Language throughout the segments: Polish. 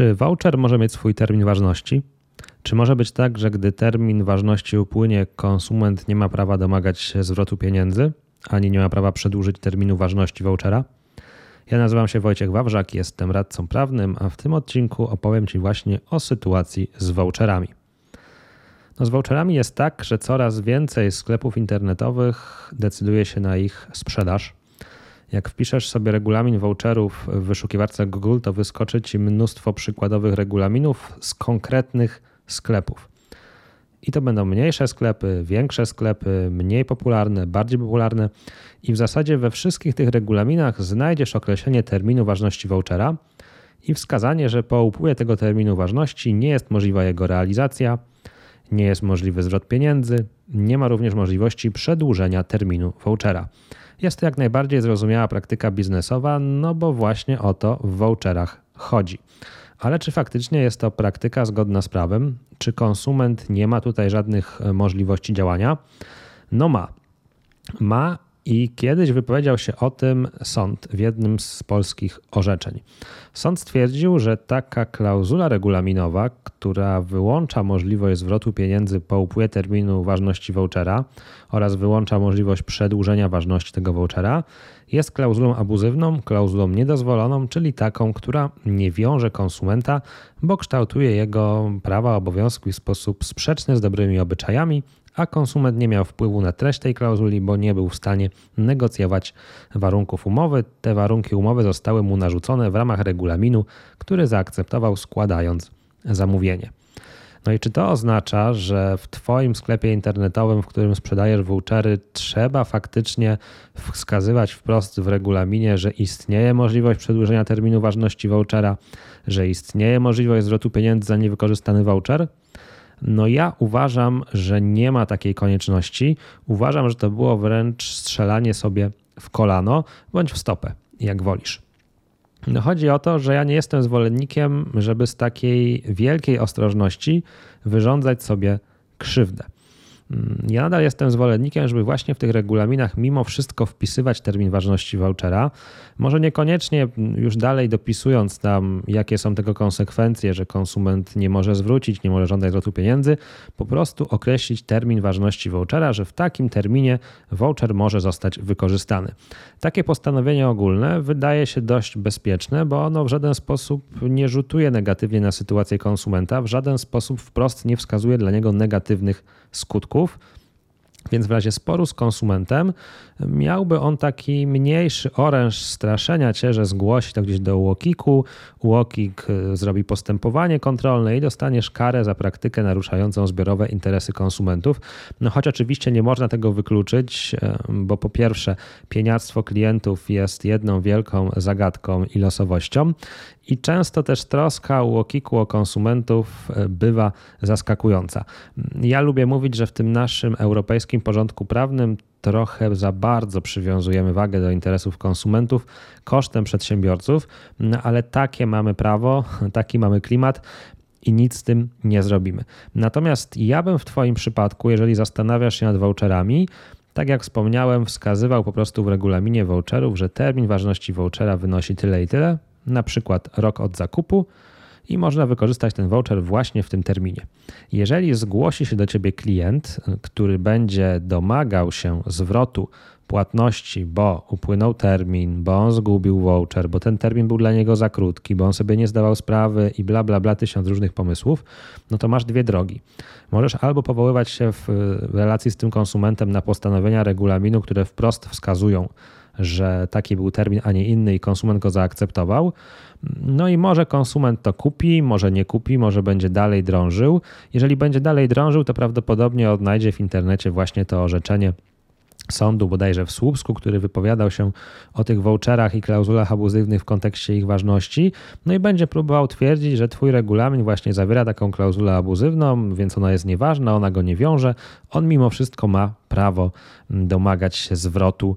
Czy voucher może mieć swój termin ważności? Czy może być tak, że gdy termin ważności upłynie, konsument nie ma prawa domagać się zwrotu pieniędzy, ani nie ma prawa przedłużyć terminu ważności vouchera? Ja nazywam się Wojciech Wawrzak, jestem radcą prawnym, a w tym odcinku opowiem Ci właśnie o sytuacji z voucherami. No z voucherami jest tak, że coraz więcej sklepów internetowych decyduje się na ich sprzedaż. Jak wpiszesz sobie regulamin voucherów w wyszukiwarce Google, to wyskoczy Ci mnóstwo przykładowych regulaminów z konkretnych sklepów. I to będą mniejsze sklepy, większe sklepy, mniej popularne, bardziej popularne. I w zasadzie we wszystkich tych regulaminach znajdziesz określenie terminu ważności vouchera i wskazanie, że po upływie tego terminu ważności nie jest możliwa jego realizacja, nie jest możliwy zwrot pieniędzy, nie ma również możliwości przedłużenia terminu vouchera. Jest to jak najbardziej zrozumiała praktyka biznesowa, no bo właśnie o to w voucherach chodzi. Ale czy faktycznie jest to praktyka zgodna z prawem? Czy konsument nie ma tutaj żadnych e, możliwości działania? No ma. Ma i kiedyś wypowiedział się o tym sąd w jednym z polskich orzeczeń. Sąd stwierdził, że taka klauzula regulaminowa, która wyłącza możliwość zwrotu pieniędzy po upływie terminu ważności vouchera oraz wyłącza możliwość przedłużenia ważności tego vouchera, jest klauzulą abuzywną, klauzulą niedozwoloną, czyli taką, która nie wiąże konsumenta, bo kształtuje jego prawa, obowiązki w sposób sprzeczny z dobrymi obyczajami a konsument nie miał wpływu na treść tej klauzuli, bo nie był w stanie negocjować warunków umowy. Te warunki umowy zostały mu narzucone w ramach regulaminu, który zaakceptował składając zamówienie. No i czy to oznacza, że w Twoim sklepie internetowym, w którym sprzedajesz vouchery, trzeba faktycznie wskazywać wprost w regulaminie, że istnieje możliwość przedłużenia terminu ważności vouchera, że istnieje możliwość zwrotu pieniędzy za niewykorzystany voucher? No ja uważam, że nie ma takiej konieczności. Uważam, że to było wręcz strzelanie sobie w kolano bądź w stopę, jak wolisz. No chodzi o to, że ja nie jestem zwolennikiem, żeby z takiej wielkiej ostrożności wyrządzać sobie krzywdę. Mm, ja nadal jestem zwolennikiem, żeby właśnie w tych regulaminach mimo wszystko wpisywać termin ważności vouchera. Może niekoniecznie już dalej dopisując tam, jakie są tego konsekwencje, że konsument nie może zwrócić, nie może żądać zwrotu pieniędzy, po prostu określić termin ważności vouchera, że w takim terminie voucher może zostać wykorzystany. Takie postanowienie ogólne wydaje się dość bezpieczne, bo ono w żaden sposób nie rzutuje negatywnie na sytuację konsumenta, w żaden sposób wprost nie wskazuje dla niego negatywnych skutków. Polaków Więc w razie sporu z konsumentem miałby on taki mniejszy oręż straszenia cię, że zgłosi to gdzieś do UOKiK-u, UOKiK y, zrobi postępowanie kontrolne i dostaniesz karę za praktykę naruszającą zbiorowe interesy konsumentów. No choć oczywiście nie można tego wykluczyć, y, bo po pierwsze pieniactwo klientów jest jedną wielką zagadką i losowością i często też troska UOKiK-u o konsumentów y, bywa zaskakująca. Ja lubię mówić, że w tym naszym europejskim porządku prawnym trochę za bardzo przywiązujemy wagę do interesów konsumentów kosztem przedsiębiorców, no ale takie mamy prawo, taki mamy klimat i nic z tym nie zrobimy. Natomiast ja bym w Twoim przypadku, jeżeli zastanawiasz się nad voucherami, tak jak wspomniałem, wskazywał po prostu w regulaminie voucherów, że termin ważności vouchera wynosi tyle i tyle, na przykład rok od zakupu i można wykorzystać ten voucher właśnie w tym terminie. Jeżeli zgłosi się do Ciebie klient, który będzie domagał się zwrotu płatności, bo upłynął termin, bo on zgubił voucher, bo ten termin był dla niego za krótki, bo on sobie nie zdawał sprawy i bla, bla, bla, tysiąc różnych pomysłów, no to masz dwie drogi. Możesz albo powoływać się w relacji z tym konsumentem na postanowienia regulaminu, które wprost wskazują, że taki był termin, a nie inny i konsument go zaakceptował. No i może konsument to kupi, może nie kupi, może będzie dalej drążył. Jeżeli będzie dalej drążył, to prawdopodobnie odnajdzie w internecie właśnie to orzeczenie sądu bodajże w Słupsku, który wypowiadał się o tych voucherach i klauzulach abuzywnych w kontekście ich ważności, no i będzie próbował twierdzić, że twój regulamin właśnie zawiera taką klauzulę abuzywną, więc ona jest nieważna, ona go nie wiąże. On mimo wszystko ma prawo domagać się zwrotu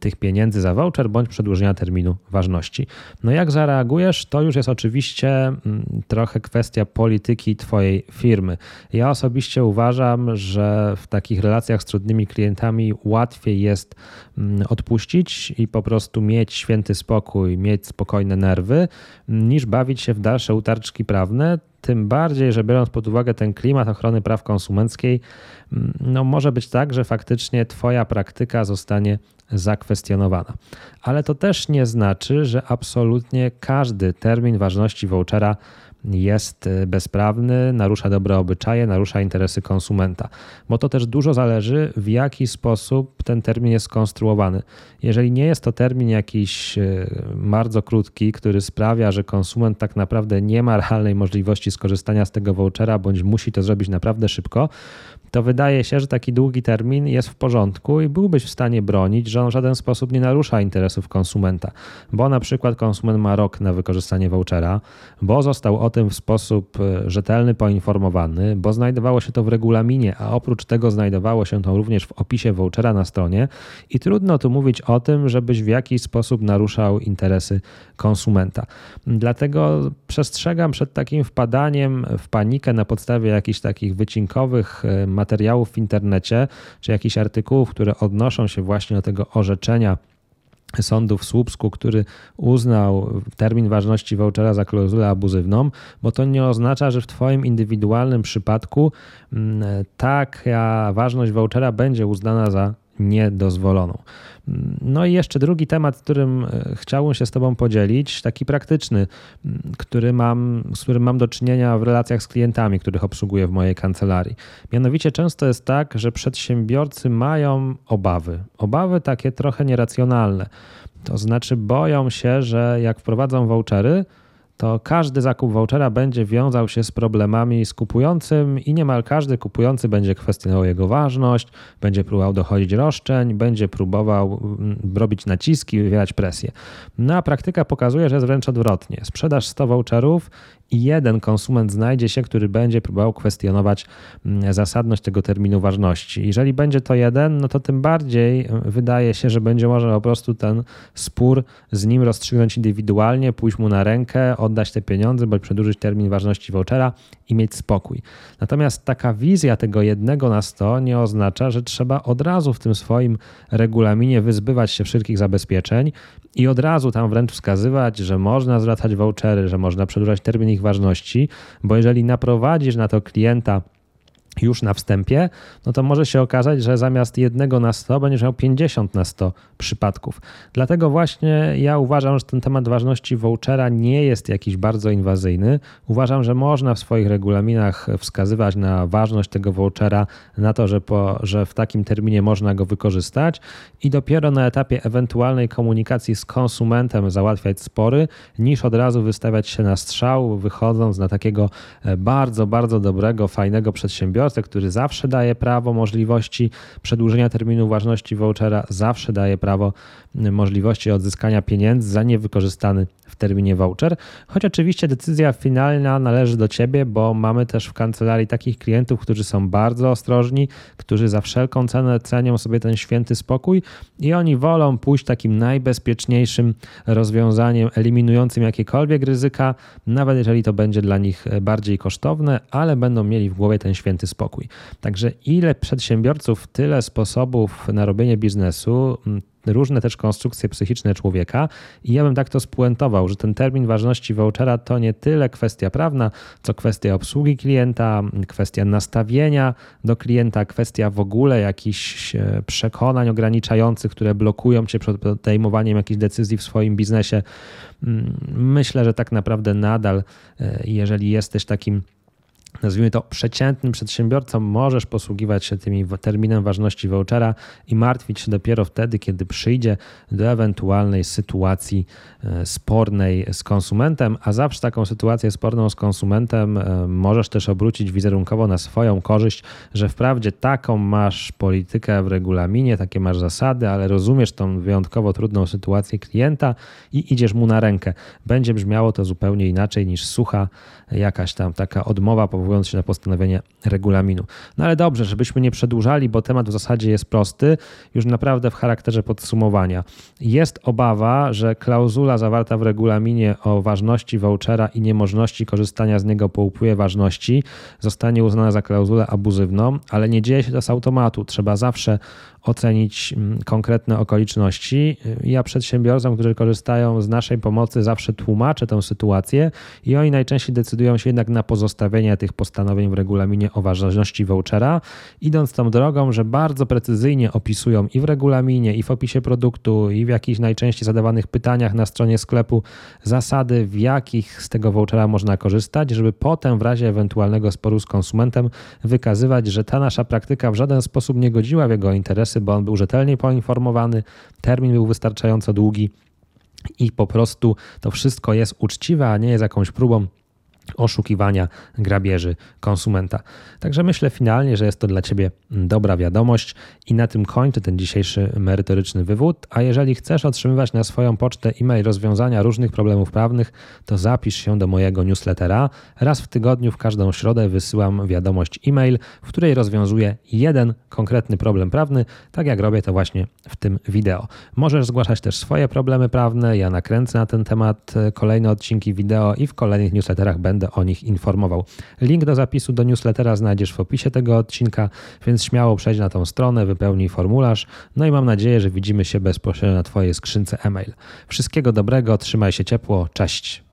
tych pieniędzy za voucher bądź przedłużenia terminu ważności. No jak zareagujesz, to już jest oczywiście mm, trochę kwestia polityki Twojej firmy. Ja osobiście uważam, że w takich relacjach z trudnymi klientami łatwiej jest mm, odpuścić i po prostu mieć święty spokój, mieć spokojne nerwy, niż bawić się w dalsze utarczki prawne tym bardziej, że biorąc pod uwagę ten klimat ochrony praw konsumenckiej, mm, no może być tak, że faktycznie Twoja praktyka zostanie zakwestionowana. Ale to też nie znaczy, że absolutnie każdy termin ważności vouchera jest y, bezprawny, narusza dobre obyczaje, narusza interesy konsumenta, bo to też dużo zależy, w jaki sposób ten termin jest skonstruowany. Jeżeli nie jest to termin jakiś y, bardzo krótki, który sprawia, że konsument tak naprawdę nie ma realnej możliwości skorzystania z tego vouchera, bądź musi to zrobić naprawdę szybko, to wydaje się, że taki długi termin jest w porządku i byłbyś w stanie bronić, że on w żaden sposób nie narusza interesów konsumenta, bo na przykład konsument ma rok na wykorzystanie vouchera, bo został o tym w sposób e, rzetelny poinformowany, bo znajdowało się to w regulaminie, a oprócz tego znajdowało się to również w opisie vouchera na stronie i trudno tu mówić o tym, żebyś w jakiś sposób naruszał interesy konsumenta. Dlatego przestrzegam przed takim wpadaniem w panikę na podstawie jakichś takich wycinkowych materiałów, materiałów w internecie, czy jakichś artykułów, które odnoszą się właśnie do tego orzeczenia sądu w Słupsku, który uznał termin ważności vouchera za klauzulę abuzywną, bo to nie oznacza, że w Twoim indywidualnym przypadku mm, taka ważność vouchera będzie uznana za niedozwoloną. No i jeszcze drugi temat, którym e, chciałbym się z Tobą podzielić, taki praktyczny, który mam, z którym mam do czynienia w relacjach z klientami, których obsługuję w mojej kancelarii. Mianowicie często jest tak, że przedsiębiorcy mają obawy, obawy takie trochę nieracjonalne. To znaczy boją się, że jak wprowadzą vouchery, to każdy zakup vouchera będzie wiązał się z problemami z kupującym i niemal każdy kupujący będzie kwestionował jego ważność, będzie próbował dochodzić roszczeń, będzie próbował mm, robić naciski, wywierać presję. No a praktyka pokazuje, że jest wręcz odwrotnie. Sprzedaż 100 voucherów jeden konsument znajdzie się, który będzie próbował kwestionować mm, zasadność tego terminu ważności. Jeżeli będzie to jeden, no to tym bardziej e, wydaje się, że będzie można po prostu ten spór z nim rozstrzygnąć indywidualnie, pójść mu na rękę, oddać te pieniądze, bądź przedłużyć termin ważności vouchera i mieć spokój. Natomiast taka wizja tego jednego na sto nie oznacza, że trzeba od razu w tym swoim regulaminie wyzbywać się wszelkich zabezpieczeń i od razu tam wręcz wskazywać, że można zwracać vouchery, że można przedłużać termin ich ważności, bo jeżeli naprowadzisz na to klienta już na wstępie, no to może się okazać, że zamiast jednego na 100 będziesz miał 50 na 100 przypadków. Dlatego właśnie ja uważam, że ten temat ważności vouchera nie jest jakiś bardzo inwazyjny. Uważam, że można w swoich regulaminach wskazywać na ważność tego vouchera, na to, że, po, że w takim terminie można go wykorzystać i dopiero na etapie ewentualnej komunikacji z konsumentem załatwiać spory, niż od razu wystawiać się na strzał, wychodząc na takiego e, bardzo, bardzo dobrego, fajnego przedsiębiorstwa przedsiębiorcę, który zawsze daje prawo możliwości przedłużenia terminu ważności vouchera, zawsze daje prawo możliwości odzyskania pieniędzy za niewykorzystany w terminie voucher. Choć oczywiście decyzja finalna należy do ciebie, bo mamy też w kancelarii takich klientów, którzy są bardzo ostrożni, którzy za wszelką cenę cenią sobie ten święty spokój i oni wolą pójść takim najbezpieczniejszym rozwiązaniem, eliminującym jakiekolwiek ryzyka, nawet jeżeli to będzie dla nich bardziej kosztowne, ale będą mieli w głowie ten święty spokój. Także ile przedsiębiorców, tyle sposobów na robienie biznesu różne też konstrukcje psychiczne człowieka i ja bym tak to spuentował, że ten termin ważności vouchera to nie tyle kwestia prawna, co kwestia obsługi klienta, kwestia nastawienia do klienta, kwestia w ogóle jakichś e, przekonań ograniczających, które blokują cię przed podejmowaniem jakichś decyzji w swoim biznesie. Myślę, że tak naprawdę nadal, e, jeżeli jesteś takim nazwijmy to przeciętnym przedsiębiorcą, możesz posługiwać się tymi terminem ważności vouchera i martwić się dopiero wtedy, kiedy przyjdzie do ewentualnej sytuacji e, spornej z konsumentem, a zawsze taką sytuację sporną z konsumentem e, możesz też obrócić wizerunkowo na swoją korzyść, że wprawdzie taką masz politykę w regulaminie, takie masz zasady, ale rozumiesz tą wyjątkowo trudną sytuację klienta i idziesz mu na rękę. Będzie brzmiało to zupełnie inaczej niż sucha jakaś tam taka odmowa powołania powołując się na postanowienie regulaminu. No ale dobrze, żebyśmy nie przedłużali, bo temat w zasadzie jest prosty, już naprawdę w charakterze podsumowania. Jest obawa, że klauzula zawarta w regulaminie o ważności vouchera i niemożności korzystania z niego po upływie ważności zostanie uznana za klauzulę abuzywną, ale nie dzieje się to z automatu. Trzeba zawsze ocenić mm, konkretne okoliczności. Ja przedsiębiorcom, którzy korzystają z naszej pomocy, zawsze tłumaczę tę sytuację i oni najczęściej decydują się jednak na pozostawienie tych postanowień w regulaminie o ważności vouchera, idąc tą drogą, że bardzo precyzyjnie opisują i w regulaminie, i w opisie produktu, i w jakichś najczęściej zadawanych pytaniach na stronie sklepu zasady, w jakich z tego vouchera można korzystać, żeby potem w razie ewentualnego sporu z konsumentem wykazywać, że ta nasza praktyka w żaden sposób nie godziła w jego interesy, bo on był rzetelnie poinformowany, termin był wystarczająco długi i po prostu to wszystko jest uczciwe, a nie jest jakąś próbą oszukiwania, grabieży konsumenta. Także myślę finalnie, że jest to dla Ciebie dobra wiadomość i na tym kończę ten dzisiejszy merytoryczny wywód. A jeżeli chcesz otrzymywać na swoją pocztę e-mail rozwiązania różnych problemów prawnych, to zapisz się do mojego newslettera. Raz w tygodniu, w każdą środę wysyłam wiadomość e-mail, w której rozwiązuję jeden konkretny problem prawny, tak jak robię to właśnie w tym wideo. Możesz zgłaszać też swoje problemy prawne, ja nakręcę na ten temat kolejne odcinki wideo i w kolejnych newsletterach będę będę o nich informował. Link do zapisu do newslettera znajdziesz w opisie tego odcinka, więc śmiało przejdź na tą stronę, wypełnij formularz. No i mam nadzieję, że widzimy się bezpośrednio na Twojej skrzynce e-mail. Wszystkiego dobrego, trzymaj się ciepło, cześć.